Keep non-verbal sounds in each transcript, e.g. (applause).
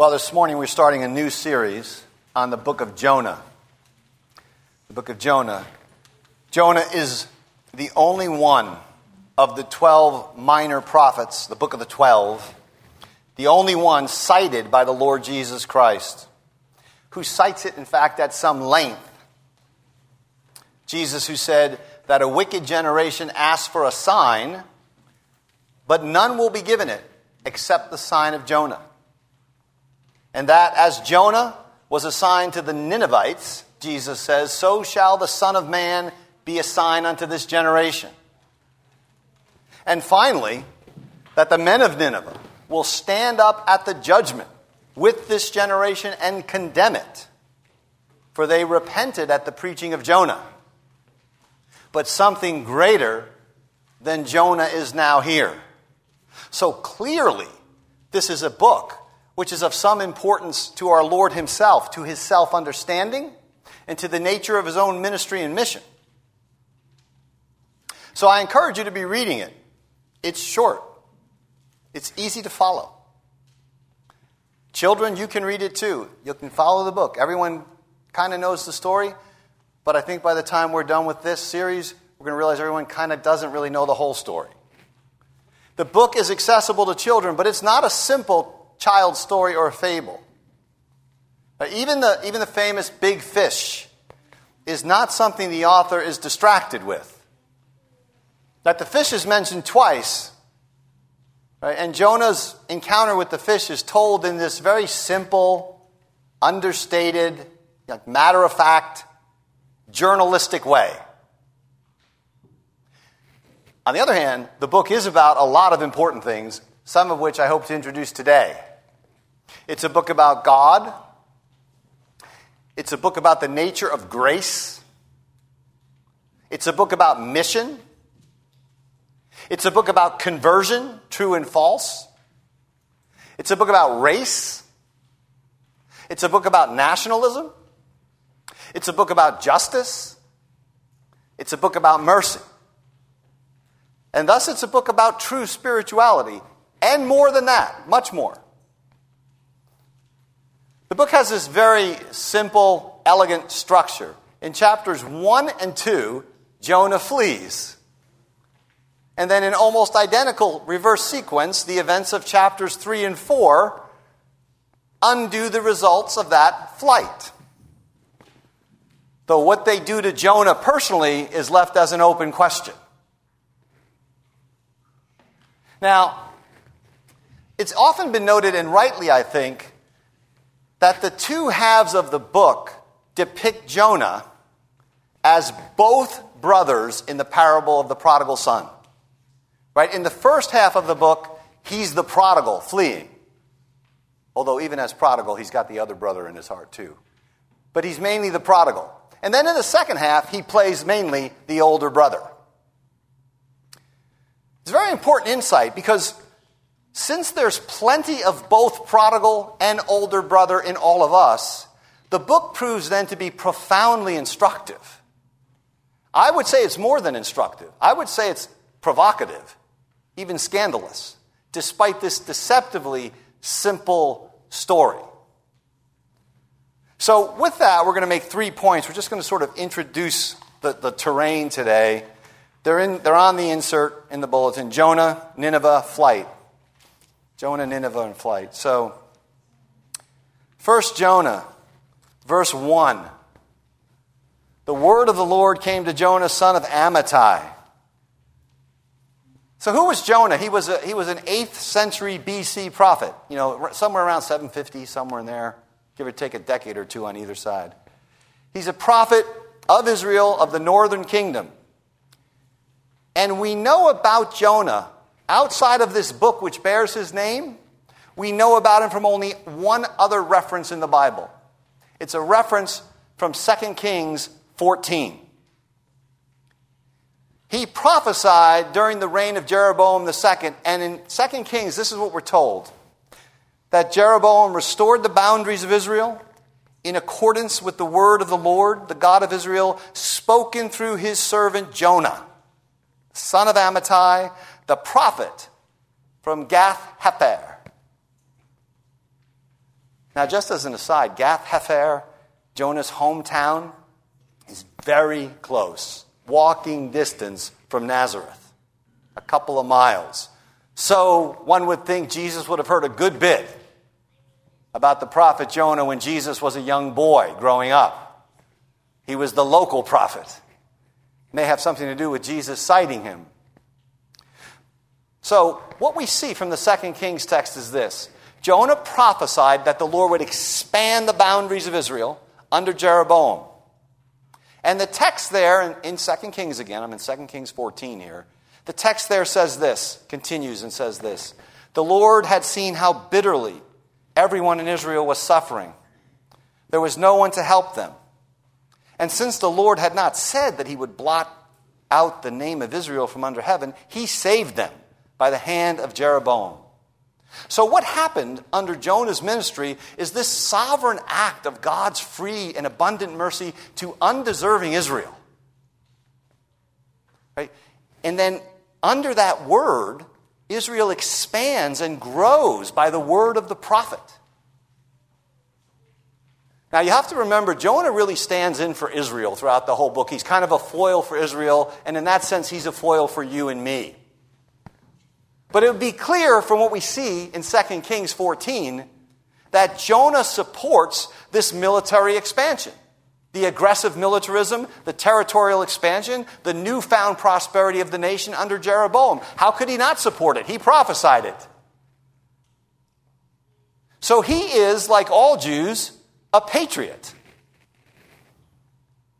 Well, this morning we're starting a new series on the book of Jonah. The book of Jonah. Jonah is the only one of the 12 minor prophets, the book of the 12, the only one cited by the Lord Jesus Christ, who cites it, in fact, at some length. Jesus, who said that a wicked generation asks for a sign, but none will be given it except the sign of Jonah. And that as Jonah was assigned to the Ninevites, Jesus says, so shall the Son of Man be a sign unto this generation. And finally, that the men of Nineveh will stand up at the judgment with this generation and condemn it, for they repented at the preaching of Jonah. But something greater than Jonah is now here. So clearly, this is a book which is of some importance to our Lord Himself, to His self understanding, and to the nature of His own ministry and mission. So I encourage you to be reading it. It's short, it's easy to follow. Children, you can read it too. You can follow the book. Everyone kind of knows the story, but I think by the time we're done with this series, we're going to realize everyone kind of doesn't really know the whole story. The book is accessible to children, but it's not a simple child's story or a fable. Even the, even the famous big fish is not something the author is distracted with. That the fish is mentioned twice, right? and Jonah's encounter with the fish is told in this very simple, understated, like matter of fact, journalistic way. On the other hand, the book is about a lot of important things, some of which I hope to introduce today. It's a book about God. It's a book about the nature of grace. It's a book about mission. It's a book about conversion, true and false. It's a book about race. It's a book about nationalism. It's a book about justice. It's a book about mercy. And thus, it's a book about true spirituality, and more than that, much more. The book has this very simple, elegant structure. In chapters 1 and 2, Jonah flees. And then, in almost identical reverse sequence, the events of chapters 3 and 4 undo the results of that flight. Though what they do to Jonah personally is left as an open question. Now, it's often been noted, and rightly, I think, that the two halves of the book depict Jonah as both brothers in the parable of the prodigal son. Right? In the first half of the book, he's the prodigal fleeing. Although, even as prodigal, he's got the other brother in his heart, too. But he's mainly the prodigal. And then in the second half, he plays mainly the older brother. It's a very important insight because since there's plenty of both prodigal and older brother in all of us, the book proves then to be profoundly instructive. I would say it's more than instructive. I would say it's provocative, even scandalous, despite this deceptively simple story. So, with that, we're going to make three points. We're just going to sort of introduce the, the terrain today. They're, in, they're on the insert in the bulletin Jonah, Nineveh, flight. Jonah, Nineveh, and flight. So, First Jonah, verse 1. The word of the Lord came to Jonah, son of Amittai. So, who was Jonah? He was, a, he was an 8th century BC prophet, you know, somewhere around 750, somewhere in there, give or take a decade or two on either side. He's a prophet of Israel, of the northern kingdom. And we know about Jonah Outside of this book, which bears his name, we know about him from only one other reference in the Bible. It's a reference from 2 Kings 14. He prophesied during the reign of Jeroboam II, and in 2 Kings, this is what we're told that Jeroboam restored the boundaries of Israel in accordance with the word of the Lord, the God of Israel, spoken through his servant Jonah, son of Amittai, the prophet from Gath Hepher. Now, just as an aside, Gath Hepher, Jonah's hometown, is very close, walking distance from Nazareth, a couple of miles. So one would think Jesus would have heard a good bit about the prophet Jonah when Jesus was a young boy growing up. He was the local prophet. It may have something to do with Jesus citing him. So, what we see from the second Kings text is this Jonah prophesied that the Lord would expand the boundaries of Israel under Jeroboam. And the text there in, in 2 Kings again, I'm in 2 Kings 14 here. The text there says this, continues and says this The Lord had seen how bitterly everyone in Israel was suffering. There was no one to help them. And since the Lord had not said that he would blot out the name of Israel from under heaven, he saved them by the hand of Jeroboam. So, what happened under Jonah's ministry is this sovereign act of God's free and abundant mercy to undeserving Israel. Right? And then, under that word, Israel expands and grows by the word of the prophet. Now, you have to remember, Jonah really stands in for Israel throughout the whole book. He's kind of a foil for Israel, and in that sense, he's a foil for you and me. But it would be clear from what we see in 2 Kings 14 that Jonah supports this military expansion. The aggressive militarism, the territorial expansion, the newfound prosperity of the nation under Jeroboam. How could he not support it? He prophesied it. So he is, like all Jews, a patriot.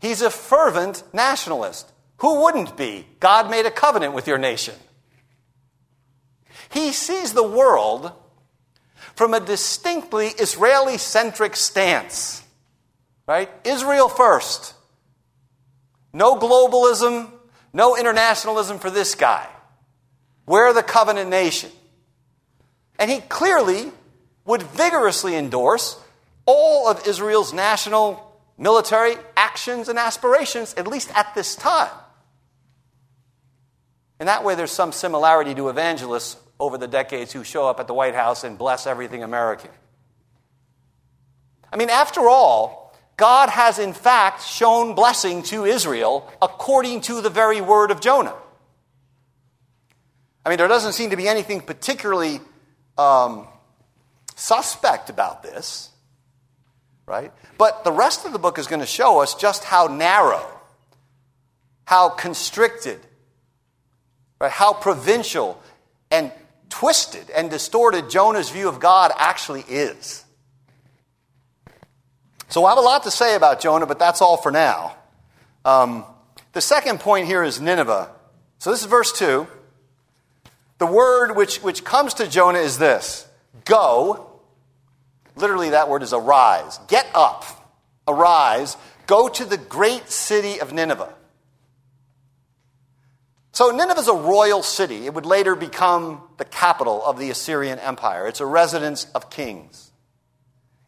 He's a fervent nationalist. Who wouldn't be? God made a covenant with your nation. He sees the world from a distinctly Israeli centric stance. Right? Israel first. No globalism, no internationalism for this guy. We're the covenant nation. And he clearly would vigorously endorse all of Israel's national military actions and aspirations, at least at this time. In that way, there's some similarity to evangelists over the decades who show up at the White House and bless everything American. I mean, after all, God has in fact shown blessing to Israel according to the very word of Jonah. I mean, there doesn't seem to be anything particularly um, suspect about this, right? But the rest of the book is going to show us just how narrow, how constricted, right, how provincial, and twisted and distorted Jonah's view of God actually is. So I have a lot to say about Jonah, but that's all for now. Um, the second point here is Nineveh. So this is verse 2. The word which, which comes to Jonah is this go. Literally, that word is arise. Get up, arise, go to the great city of Nineveh so Nineveh is a royal city. It would later become the capital of the Assyrian Empire. It's a residence of kings.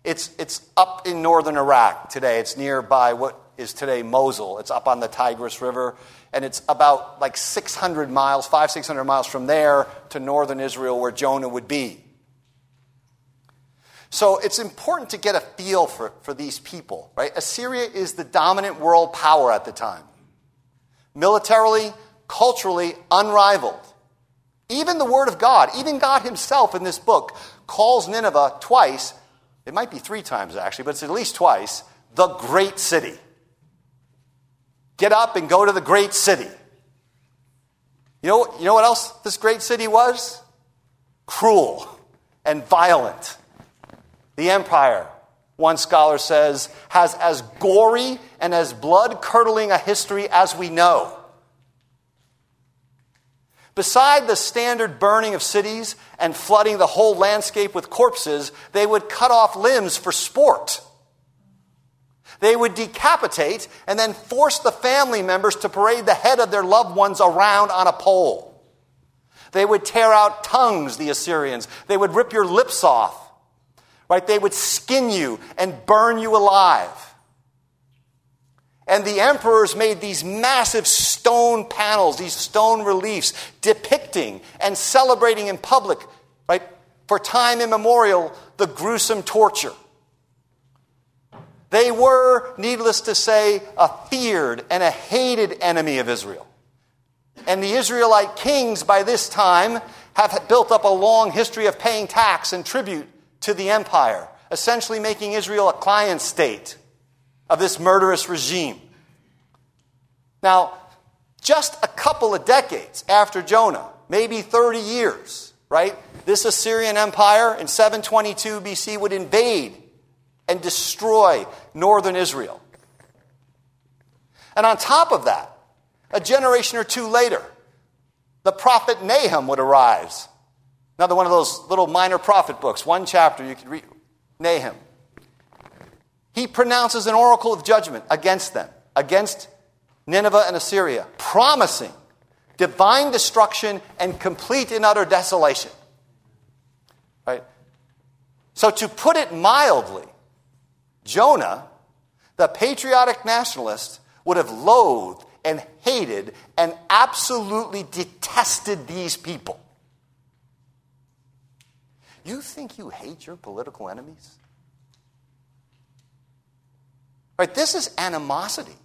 It's, it's up in northern Iraq today. It's nearby what is today Mosul. It's up on the Tigris River, and it's about like 600 miles, five, 600 miles from there to northern Israel where Jonah would be. So it's important to get a feel for, for these people, right? Assyria is the dominant world power at the time. Militarily, culturally unrivaled. Even the Word of God, even God Himself in this book, calls Nineveh twice, it might be three times actually, but it's at least twice, the great city. Get up and go to the great city. You know, you know what else this great city was? Cruel and violent. The empire, one scholar says, has as gory and as blood curdling a history as we know. Beside the standard burning of cities and flooding the whole landscape with corpses, they would cut off limbs for sport. They would decapitate and then force the family members to parade the head of their loved ones around on a pole. They would tear out tongues, the Assyrians. They would rip your lips off. Right? They would skin you and burn you alive. And the emperors made these massive stone panels, these stone reliefs, depicting and celebrating in public, right, for time immemorial, the gruesome torture They were, needless to say, a feared and a hated enemy of Israel. And the Israelite kings by this time have built up a long history of paying tax and tribute to the empire, essentially making Israel a client state of this murderous regime. Now, just a couple of decades after Jonah, maybe 30 years, right? This Assyrian empire in 722 BC would invade and destroy northern Israel. And on top of that, a generation or two later, the prophet Nahum would arise. Another one of those little minor prophet books, one chapter you could read. Nahum. He pronounces an oracle of judgment against them, against Nineveh and Assyria, promising divine destruction and complete and utter desolation. Right? So, to put it mildly, Jonah, the patriotic nationalist, would have loathed and hated and absolutely detested these people. You think you hate your political enemies? Right, this is animosity,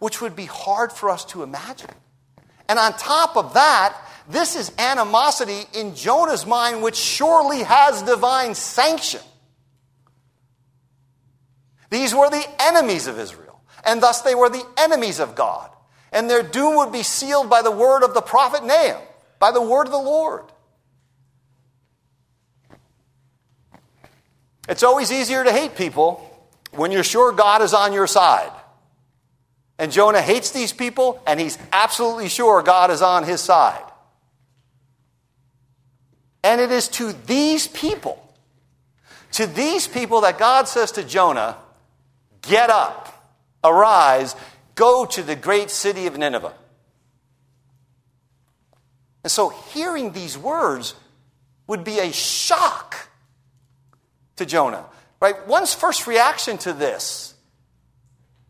which would be hard for us to imagine. And on top of that, this is animosity in Jonah's mind, which surely has divine sanction. These were the enemies of Israel, and thus they were the enemies of God. And their doom would be sealed by the word of the prophet Nahum, by the word of the Lord. It's always easier to hate people when you're sure God is on your side. And Jonah hates these people, and he's absolutely sure God is on his side. And it is to these people, to these people that God says to Jonah, Get up, arise, go to the great city of Nineveh. And so hearing these words would be a shock to Jonah. Right? One's first reaction to this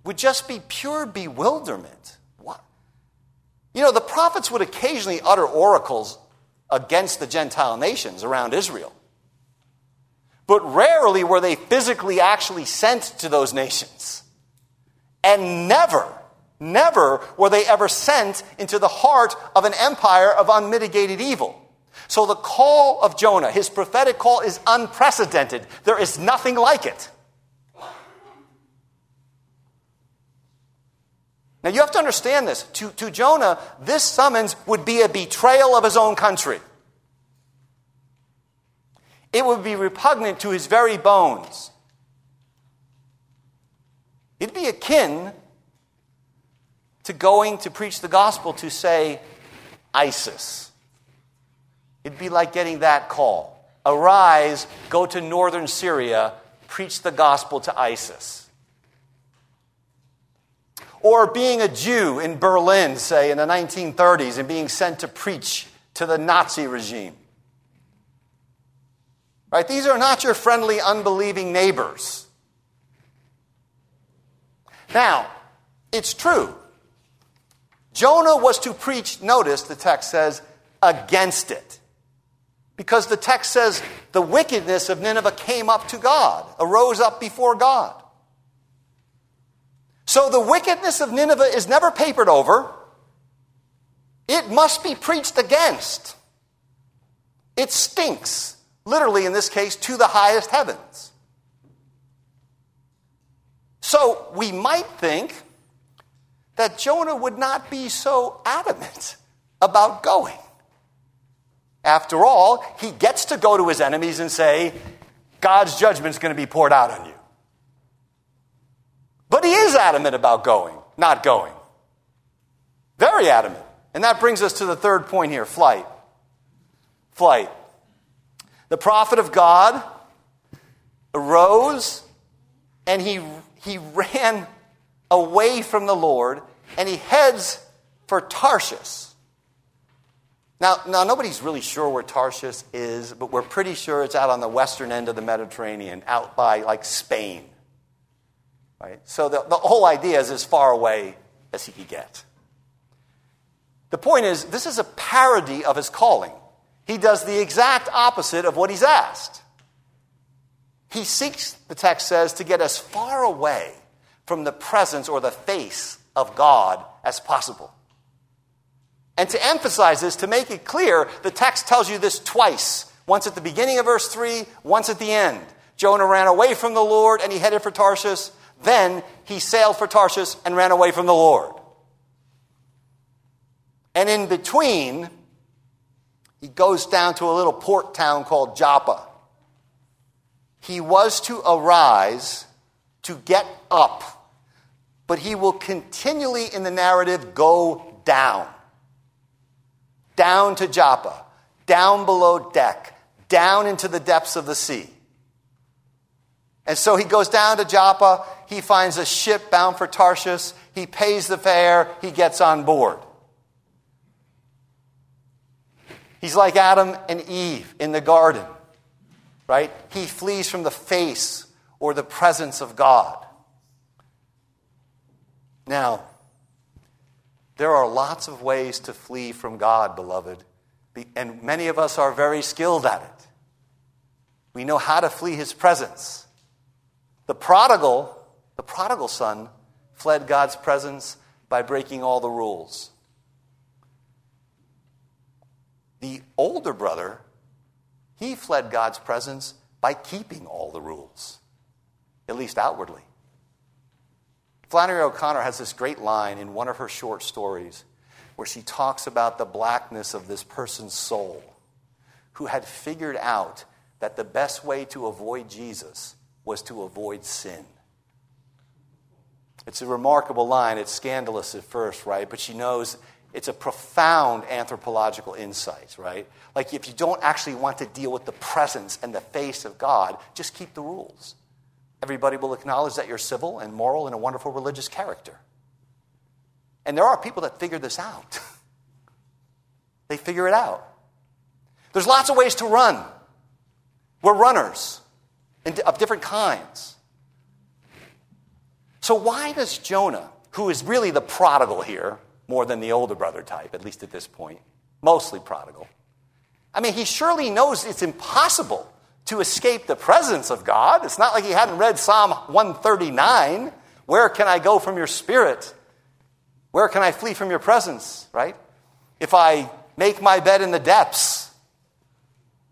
would just be pure bewilderment. What? You know, the prophets would occasionally utter oracles against the Gentile nations around Israel. But rarely were they physically actually sent to those nations. And never, never were they ever sent into the heart of an empire of unmitigated evil. So the call of Jonah, his prophetic call, is unprecedented. There is nothing like it. Now you have to understand this. To, to Jonah, this summons would be a betrayal of his own country. It would be repugnant to his very bones. It'd be akin to going to preach the gospel to, say, ISIS. It'd be like getting that call Arise, go to northern Syria, preach the gospel to ISIS. Or being a Jew in Berlin, say, in the 1930s, and being sent to preach to the Nazi regime. Right? These are not your friendly, unbelieving neighbors. Now, it's true. Jonah was to preach, notice the text says, against it. Because the text says the wickedness of Nineveh came up to God, arose up before God. So the wickedness of Nineveh is never papered over. It must be preached against. It stinks, literally in this case, to the highest heavens. So we might think that Jonah would not be so adamant about going. After all, he gets to go to his enemies and say, God's judgment is going to be poured out on you. But he is adamant about going, not going. Very adamant. And that brings us to the third point here flight. Flight. The prophet of God arose and he, he ran away from the Lord and he heads for Tarshish. Now, now, nobody's really sure where Tarshish is, but we're pretty sure it's out on the western end of the Mediterranean, out by like Spain. Right? So the, the whole idea is as far away as he could get. The point is, this is a parody of his calling. He does the exact opposite of what he's asked. He seeks, the text says, to get as far away from the presence or the face of God as possible. And to emphasize this, to make it clear, the text tells you this twice once at the beginning of verse 3, once at the end. Jonah ran away from the Lord and he headed for Tarshish. Then he sailed for Tarshish and ran away from the Lord. And in between, he goes down to a little port town called Joppa. He was to arise to get up, but he will continually in the narrative go down. Down to Joppa, down below deck, down into the depths of the sea. And so he goes down to Joppa, he finds a ship bound for Tarshish, he pays the fare, he gets on board. He's like Adam and Eve in the garden, right? He flees from the face or the presence of God. Now, there are lots of ways to flee from God, beloved, and many of us are very skilled at it. We know how to flee his presence. The prodigal, the prodigal son, fled God's presence by breaking all the rules. The older brother, he fled God's presence by keeping all the rules, at least outwardly. Flannery O'Connor has this great line in one of her short stories where she talks about the blackness of this person's soul who had figured out that the best way to avoid Jesus was to avoid sin. It's a remarkable line. It's scandalous at first, right? But she knows it's a profound anthropological insight, right? Like if you don't actually want to deal with the presence and the face of God, just keep the rules. Everybody will acknowledge that you're civil and moral and a wonderful religious character. And there are people that figure this out. (laughs) they figure it out. There's lots of ways to run. We're runners of different kinds. So, why does Jonah, who is really the prodigal here, more than the older brother type, at least at this point, mostly prodigal. I mean, he surely knows it's impossible to escape the presence of God. It's not like he hadn't read Psalm 139 Where can I go from your spirit? Where can I flee from your presence, right? If I make my bed in the depths,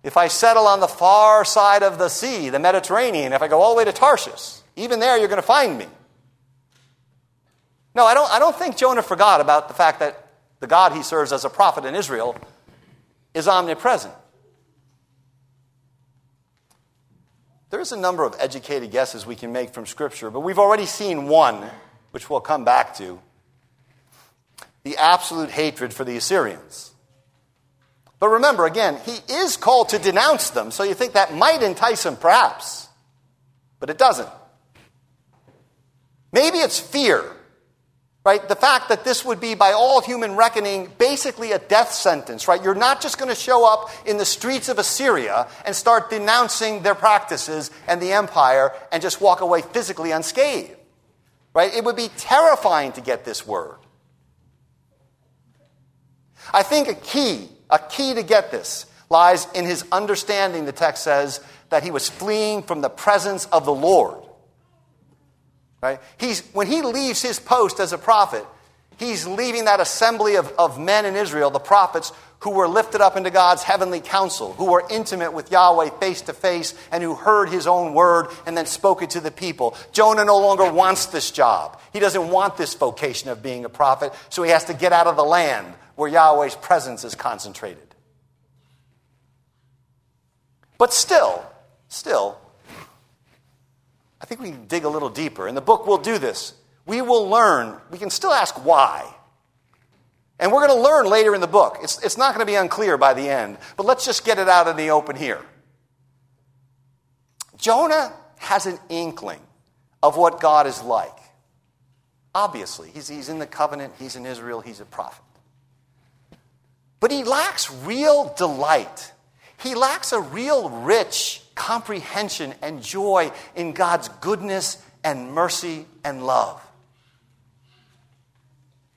if I settle on the far side of the sea, the Mediterranean, if I go all the way to Tarshish, even there you're going to find me. No, I don't, I don't think Jonah forgot about the fact that the God he serves as a prophet in Israel is omnipresent. There's a number of educated guesses we can make from Scripture, but we've already seen one, which we'll come back to the absolute hatred for the Assyrians. But remember, again, he is called to denounce them, so you think that might entice him, perhaps. But it doesn't. Maybe it's fear right? The fact that this would be, by all human reckoning, basically a death sentence, right? You're not just going to show up in the streets of Assyria and start denouncing their practices and the empire and just walk away physically unscathed, right? It would be terrifying to get this word. I think a key, a key to get this, lies in his understanding, the text says, that he was fleeing from the presence of the Lord. Right? He's, when he leaves his post as a prophet, he's leaving that assembly of, of men in Israel, the prophets, who were lifted up into God's heavenly council, who were intimate with Yahweh face to face, and who heard his own word and then spoke it to the people. Jonah no longer wants this job. He doesn't want this vocation of being a prophet, so he has to get out of the land where Yahweh's presence is concentrated. But still, still, I think we dig a little deeper. In the book, we'll do this. We will learn. We can still ask why. And we're going to learn later in the book. It's, it's not going to be unclear by the end, but let's just get it out in the open here. Jonah has an inkling of what God is like. Obviously, he's, he's in the covenant, he's in Israel, he's a prophet. But he lacks real delight. He lacks a real rich comprehension and joy in God's goodness and mercy and love.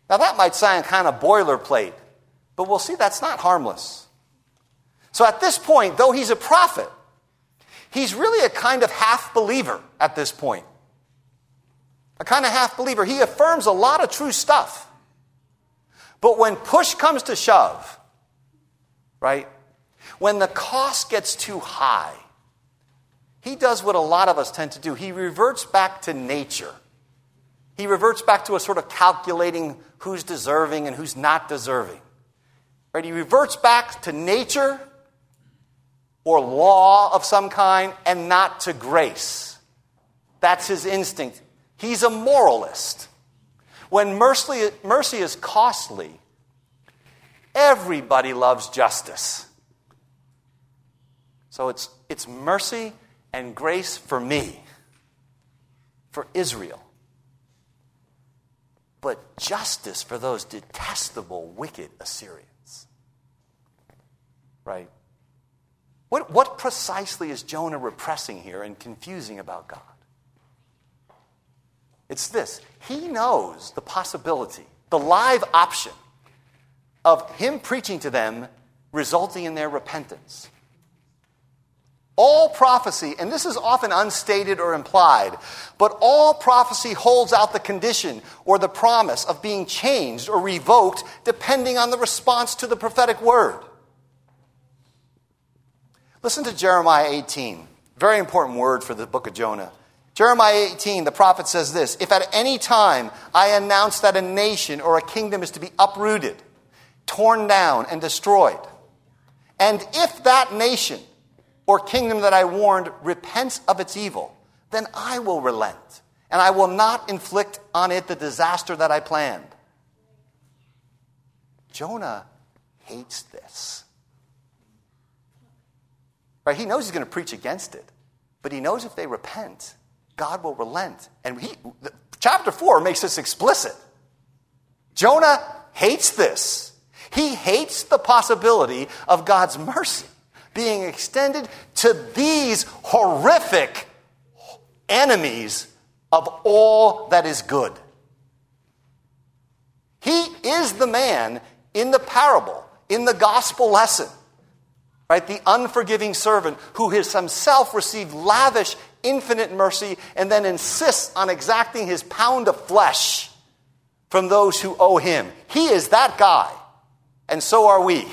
Now, that might sound kind of boilerplate, but we'll see that's not harmless. So, at this point, though he's a prophet, He's really a kind of half believer at this point. A kind of half believer. He affirms a lot of true stuff. But when push comes to shove, right? When the cost gets too high, he does what a lot of us tend to do. He reverts back to nature. He reverts back to a sort of calculating who's deserving and who's not deserving. Right? He reverts back to nature or law of some kind and not to grace. That's his instinct. He's a moralist. When mercy, mercy is costly, everybody loves justice. So it's, it's mercy and grace for me, for Israel. But justice for those detestable, wicked Assyrians. Right? What, what precisely is Jonah repressing here and confusing about God? It's this he knows the possibility, the live option of him preaching to them resulting in their repentance. All prophecy, and this is often unstated or implied, but all prophecy holds out the condition or the promise of being changed or revoked depending on the response to the prophetic word. Listen to Jeremiah 18. Very important word for the book of Jonah. Jeremiah 18, the prophet says this If at any time I announce that a nation or a kingdom is to be uprooted, torn down, and destroyed, and if that nation or kingdom that I warned repents of its evil, then I will relent, and I will not inflict on it the disaster that I planned. Jonah hates this. Right? He knows he's going to preach against it, but he knows if they repent, God will relent. And he, chapter 4 makes this explicit. Jonah hates this. He hates the possibility of God's mercy being extended to these horrific enemies of all that is good. He is the man in the parable, in the gospel lesson, right? The unforgiving servant who has himself received lavish, infinite mercy and then insists on exacting his pound of flesh from those who owe him. He is that guy, and so are we.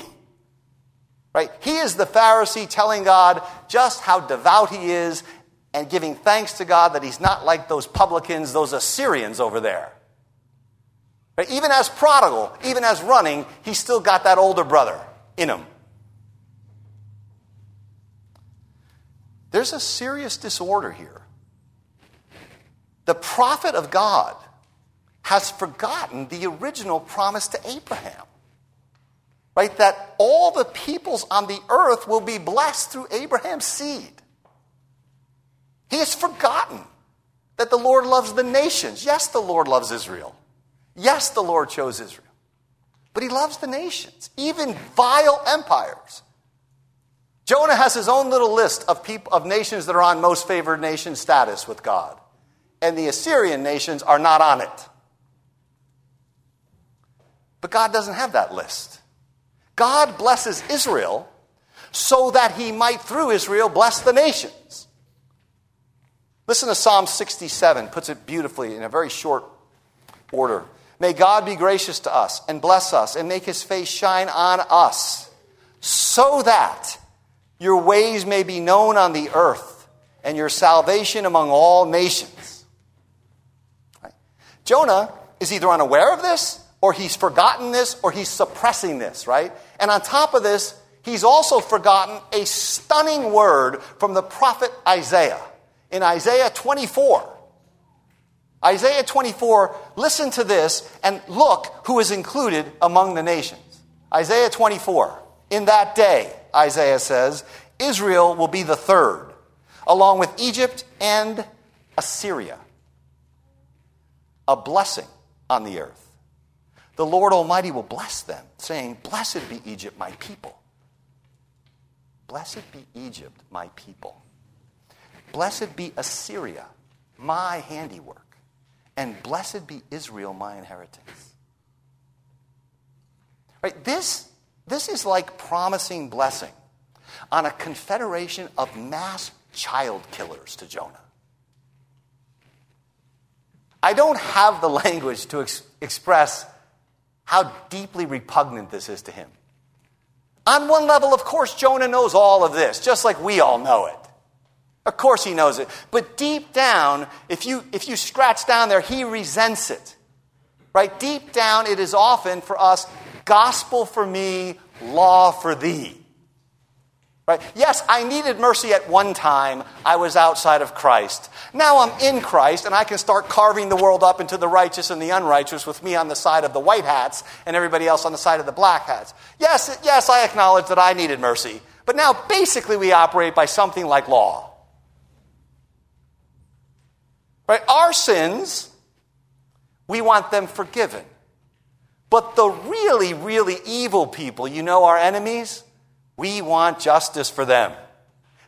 Right? He is the Pharisee telling God just how devout he is and giving thanks to God that he's not like those publicans, those Assyrians over there. Even as prodigal, even as running, he's still got that older brother in him. There's a serious disorder here. The prophet of God has forgotten the original promise to Abraham. Right? That all the peoples on the earth will be blessed through Abraham's seed. He has forgotten that the Lord loves the nations. Yes, the Lord loves Israel. Yes, the Lord chose Israel. But he loves the nations, even vile empires. Jonah has his own little list of, people, of nations that are on most favored nation status with God. And the Assyrian nations are not on it. But God doesn't have that list. God blesses Israel so that he might, through Israel, bless the nations. Listen to Psalm 67, puts it beautifully in a very short order. May God be gracious to us and bless us and make his face shine on us so that your ways may be known on the earth, and your salvation among all nations. Right? Jonah is either unaware of this, or he's forgotten this, or he's suppressing this, right? And on top of this, he's also forgotten a stunning word from the prophet Isaiah in Isaiah 24. Isaiah 24, listen to this and look who is included among the nations. Isaiah 24. In that day, Isaiah says, Israel will be the third, along with Egypt and Assyria. A blessing on the earth. The Lord Almighty will bless them, saying, Blessed be Egypt, my people. Blessed be Egypt, my people. Blessed be Assyria, my handiwork. And blessed be Israel, my inheritance. Right? This this is like promising blessing on a confederation of mass child killers to Jonah. I don't have the (laughs) language to ex- express how deeply repugnant this is to him. On one level, of course, Jonah knows all of this, just like we all know it. Of course, he knows it. But deep down, if you, if you scratch down there, he resents it. Right? Deep down, it is often for us gospel for me, law for thee. Right? Yes, I needed mercy at one time. I was outside of Christ. Now I'm in Christ, and I can start carving the world up into the righteous and the unrighteous with me on the side of the white hats and everybody else on the side of the black hats. Yes, yes, I acknowledge that I needed mercy. But now basically we operate by something like law. Right? Our sins, we want them forgiven. But the really, really evil people, you know, our enemies, we want justice for them.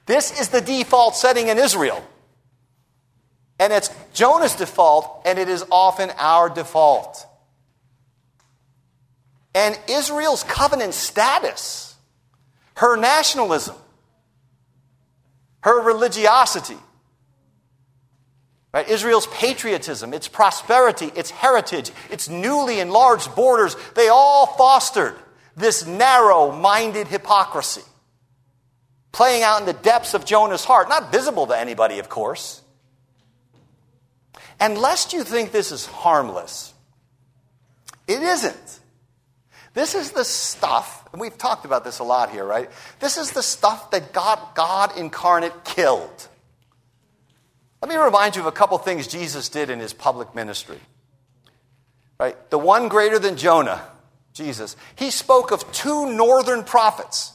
This is the default setting in Israel. And it's Jonah's default, and it is often our default. And Israel's covenant status, her nationalism, her religiosity, right? Israel's patriotism, its prosperity, its heritage, its newly enlarged borders, they all fostered this narrow minded hypocrisy playing out in the depths of Jonah's heart, not visible to anybody, of course. And lest you think this is harmless, it isn't. This is the stuff, and we've talked about this a lot here, right? This is the stuff that God, God incarnate killed. Let me remind you of a couple things Jesus did in his public ministry. Right? The one greater than Jonah Jesus, he spoke of two northern prophets.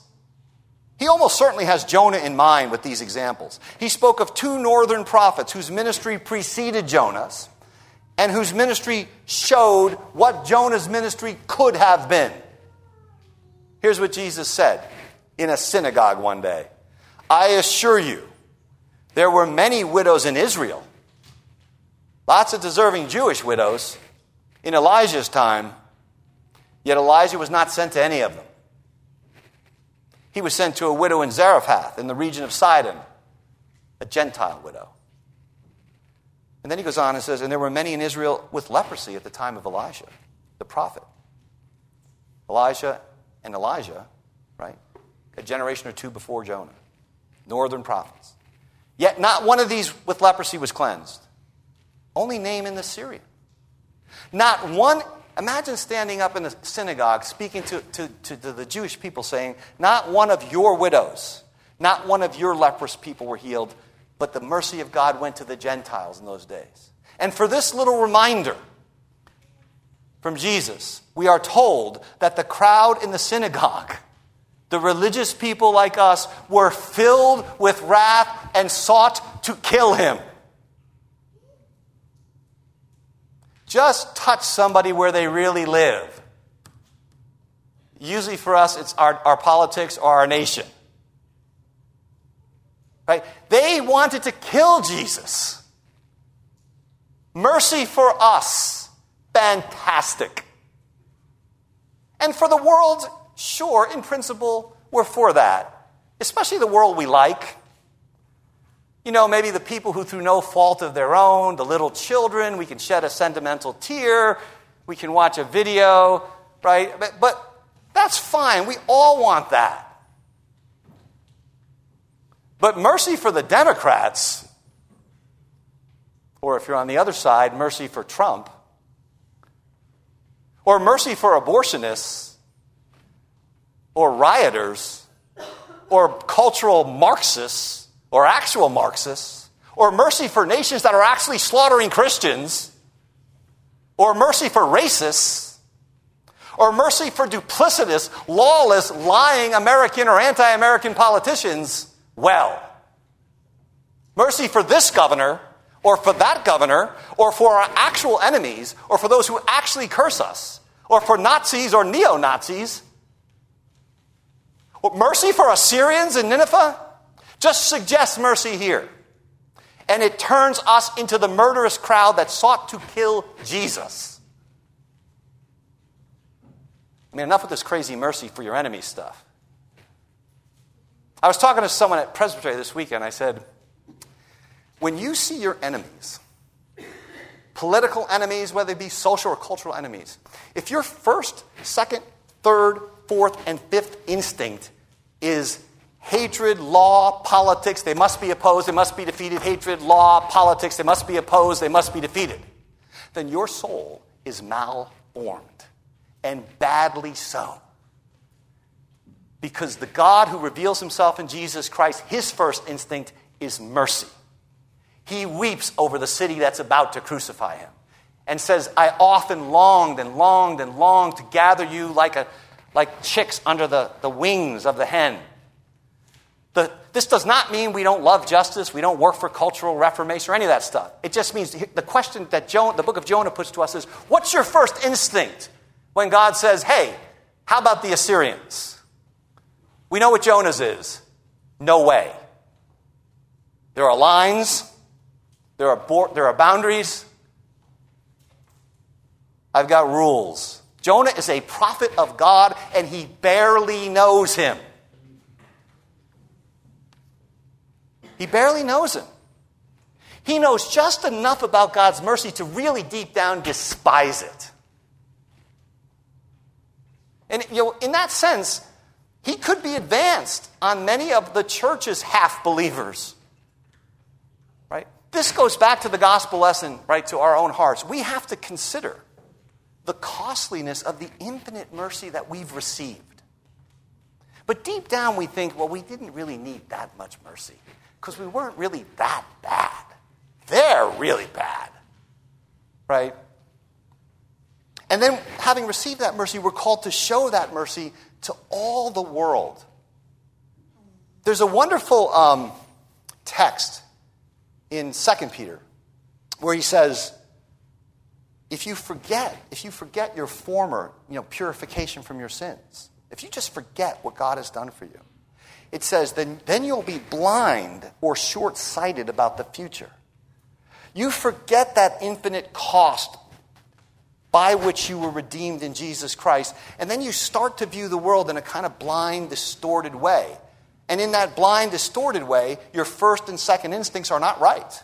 He almost certainly has Jonah in mind with these examples. He spoke of two northern prophets whose ministry preceded Jonah's and whose ministry showed what Jonah's ministry could have been. Here's what Jesus said in a synagogue one day I assure you, there were many widows in Israel, lots of deserving Jewish widows in Elijah's time Yet Elijah was not sent to any of them. He was sent to a widow in Zarephath in the region of Sidon, a Gentile widow. And then he goes on and says, And there were many in Israel with leprosy at the time of Elisha, the prophet. Elijah and Elisha, right? A generation or two before Jonah, northern prophets. Yet not one of these with leprosy was cleansed. Only Naaman the Syrian. Not one Imagine standing up in a synagogue speaking to, to, to, the Jewish people saying, Not one of your widows, not one of your leprous people were healed, but the mercy of God went to the Gentiles in those days. And for this little reminder from Jesus, we are told that the crowd in the synagogue, the religious people like us, were filled with wrath and sought to kill him. Just touch somebody where they really live. Usually for us, it's our, our politics or our nation. Right? They wanted to kill Jesus. Mercy for us. Fantastic. And for the world, sure, in principle, we're for that. Especially the world we like. You know, maybe the people who, through no fault of their own, the little children, we can shed a sentimental tear, we can watch a video, right? But, but that's fine. We all want that. But mercy for the Democrats, or if you're on the other side, mercy for Trump, or mercy for abortionists, or rioters, or cultural Marxists, or actual Marxists, or mercy for nations that are actually slaughtering Christians, or mercy for racists, or mercy for duplicitous, lawless, lying American or anti American politicians, well, mercy for this governor, or for that governor, or for our actual enemies, or for those who actually curse us, or for Nazis or neo Nazis. Mercy for Assyrians in Nineveh? Just suggest mercy here. And it turns us into the murderous crowd that sought to kill Jesus. I mean, enough with this crazy mercy for your enemy stuff. I was talking to someone at Presbytery this weekend. I said, when you see your enemies, political enemies, whether they be social or cultural enemies, if your first, second, third, fourth, and fifth instinct is hatred, law, politics, they must be opposed, they must be defeated, hatred, law, politics, they must be opposed, they must be defeated, then your soul is malformed, and badly so. Because the God who reveals himself in Jesus Christ, his first instinct is mercy. He weeps over the city that's about to crucify him and says, I often longed and longed and longed to gather you like, a, like chicks under the, the wings of the hen. The, this does not mean we don't love justice, we don't work for cultural reformation, or any of that stuff. It just means the question that the book of Jonah puts to us is what's your first instinct when God says, hey, how about the Assyrians? We know what Jonah's is. No way. There are lines, there are, bo- there are boundaries, I've got rules. Jonah is a prophet of God, and he barely knows him. He barely knows him. He knows just enough about God's mercy to really deep down despise it. And you know, in that sense, he could be advanced on many of the church's half believers. Right? This goes back to the gospel lesson, right, to our own hearts. We have to consider the costliness of the infinite mercy that we've received. But deep down, we think, well, we didn't really need that much mercy because we weren't really that bad. They're really bad, right? And then, having received that mercy, we're called to show that mercy to all the world. There's a wonderful um, text in 2 Peter where he says, if you forget, if you forget your former, you know, purification from your sins, if you just forget what God has done for you, it says, then, then you'll be blind or short sighted about the future. You forget that infinite cost by which you were redeemed in Jesus Christ, and then you start to view the world in a kind of blind, distorted way. And in that blind, distorted way, your first and second instincts are not right.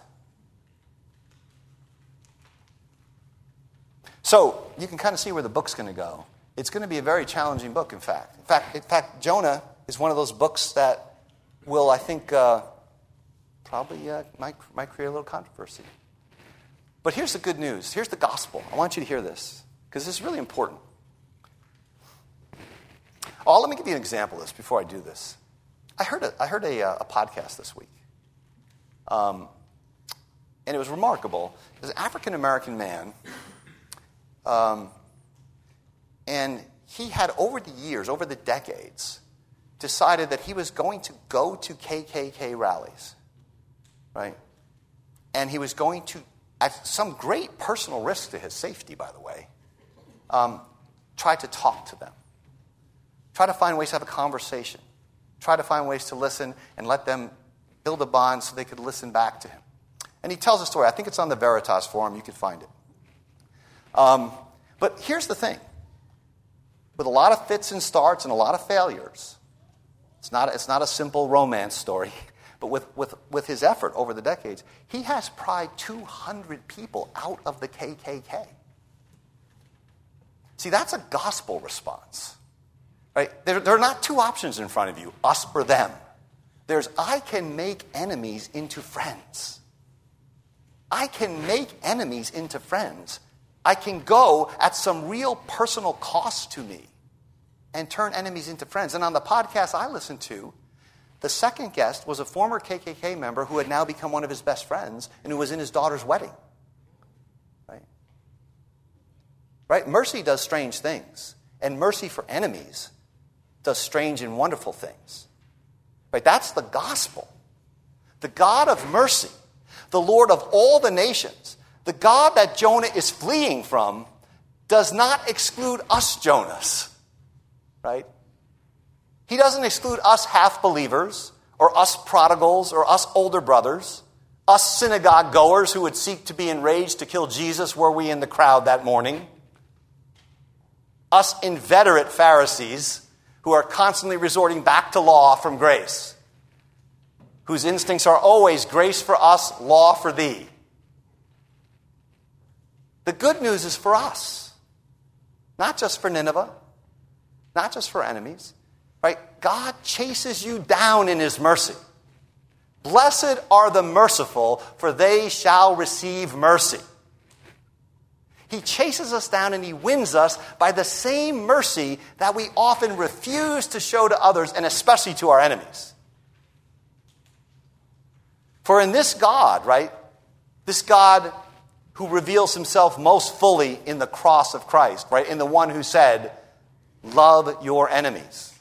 So you can kind of see where the book's going to go. It's going to be a very challenging book, in fact. In fact, in fact Jonah is one of those books that will, I think, uh, probably uh, might, might create a little controversy. But here's the good news. Here's the gospel. I want you to hear this because this is really important. Oh, let me give you an example of this before I do this. I heard a, I heard a, uh, a podcast this week. Um, and it was remarkable. There's an African American man um, and he had, over the years, over the decades, decided that he was going to go to KKK rallies, right? And he was going to, at some great personal risk to his safety, by the way, um, try to talk to them, try to find ways to have a conversation, try to find ways to listen and let them build a bond so they could listen back to him. And he tells a story. I think it's on the Veritas forum. You can find it. Um, but here's the thing with a lot of fits and starts and a lot of failures, it's not, it's not a simple romance story. (laughs) But with, with, with his effort over the decades, he has pried 200 people out of the KKK. See, that's a gospel response. Right? There, there are not two options in front of you us or them. There's, I can make enemies into friends. I can make enemies into friends I can go at some real personal cost to me and turn enemies into friends. And on the podcast I listened to, the second guest was a former KKK member who had now become one of his best friends and who was in his daughter's wedding. Right? Right? Mercy does strange things, and mercy for enemies does strange and wonderful things. Right? That's the gospel. The God of mercy, the Lord of all the nations, the God that Jonah is fleeing from does not exclude us, Jonahs, right? He doesn't exclude us half believers, or us prodigals, or us older brothers, us synagogue goers who would seek to be enraged to kill Jesus were we in the crowd that morning, us inveterate Pharisees who are constantly resorting back to law from grace whose instincts are always grace for us, law for thee. The good news is for us, not just for Nineveh, not just for enemies. Right? God chases you down in his mercy. Blessed are the merciful, for they shall receive mercy. He chases us down and he wins us by the same mercy that we often refuse to show to others and especially to our enemies. For in this God, right, this God who reveals himself most fully in the cross of Christ, right, in the one who said, Love your enemies,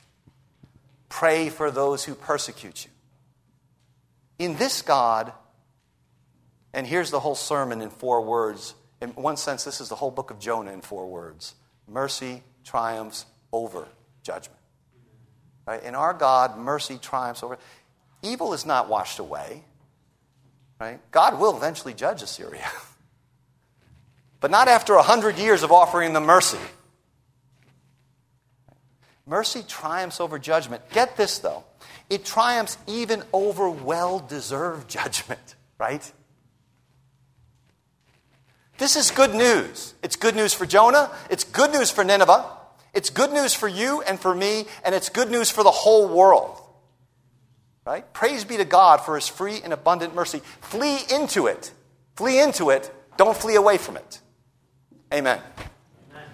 pray for those who persecute you. In this God, and here's the whole sermon in four words in one sense, this is the whole book of Jonah in four words mercy triumphs over judgment. Right? In our God, mercy triumphs over. Evil is not washed away. Right? God will eventually judge Assyria. (laughs) but not after a hundred years of offering them mercy. Mercy triumphs over judgment. Get this, though. It triumphs even over well deserved (laughs) judgment, right? This is good news. It's good news for Jonah, it's good news for Nineveh, it's good news for you and for me, and it's good news for the whole world. Right? Praise be to God for his free and abundant mercy. Flee into it. Flee into it. Don't flee away from it. Amen.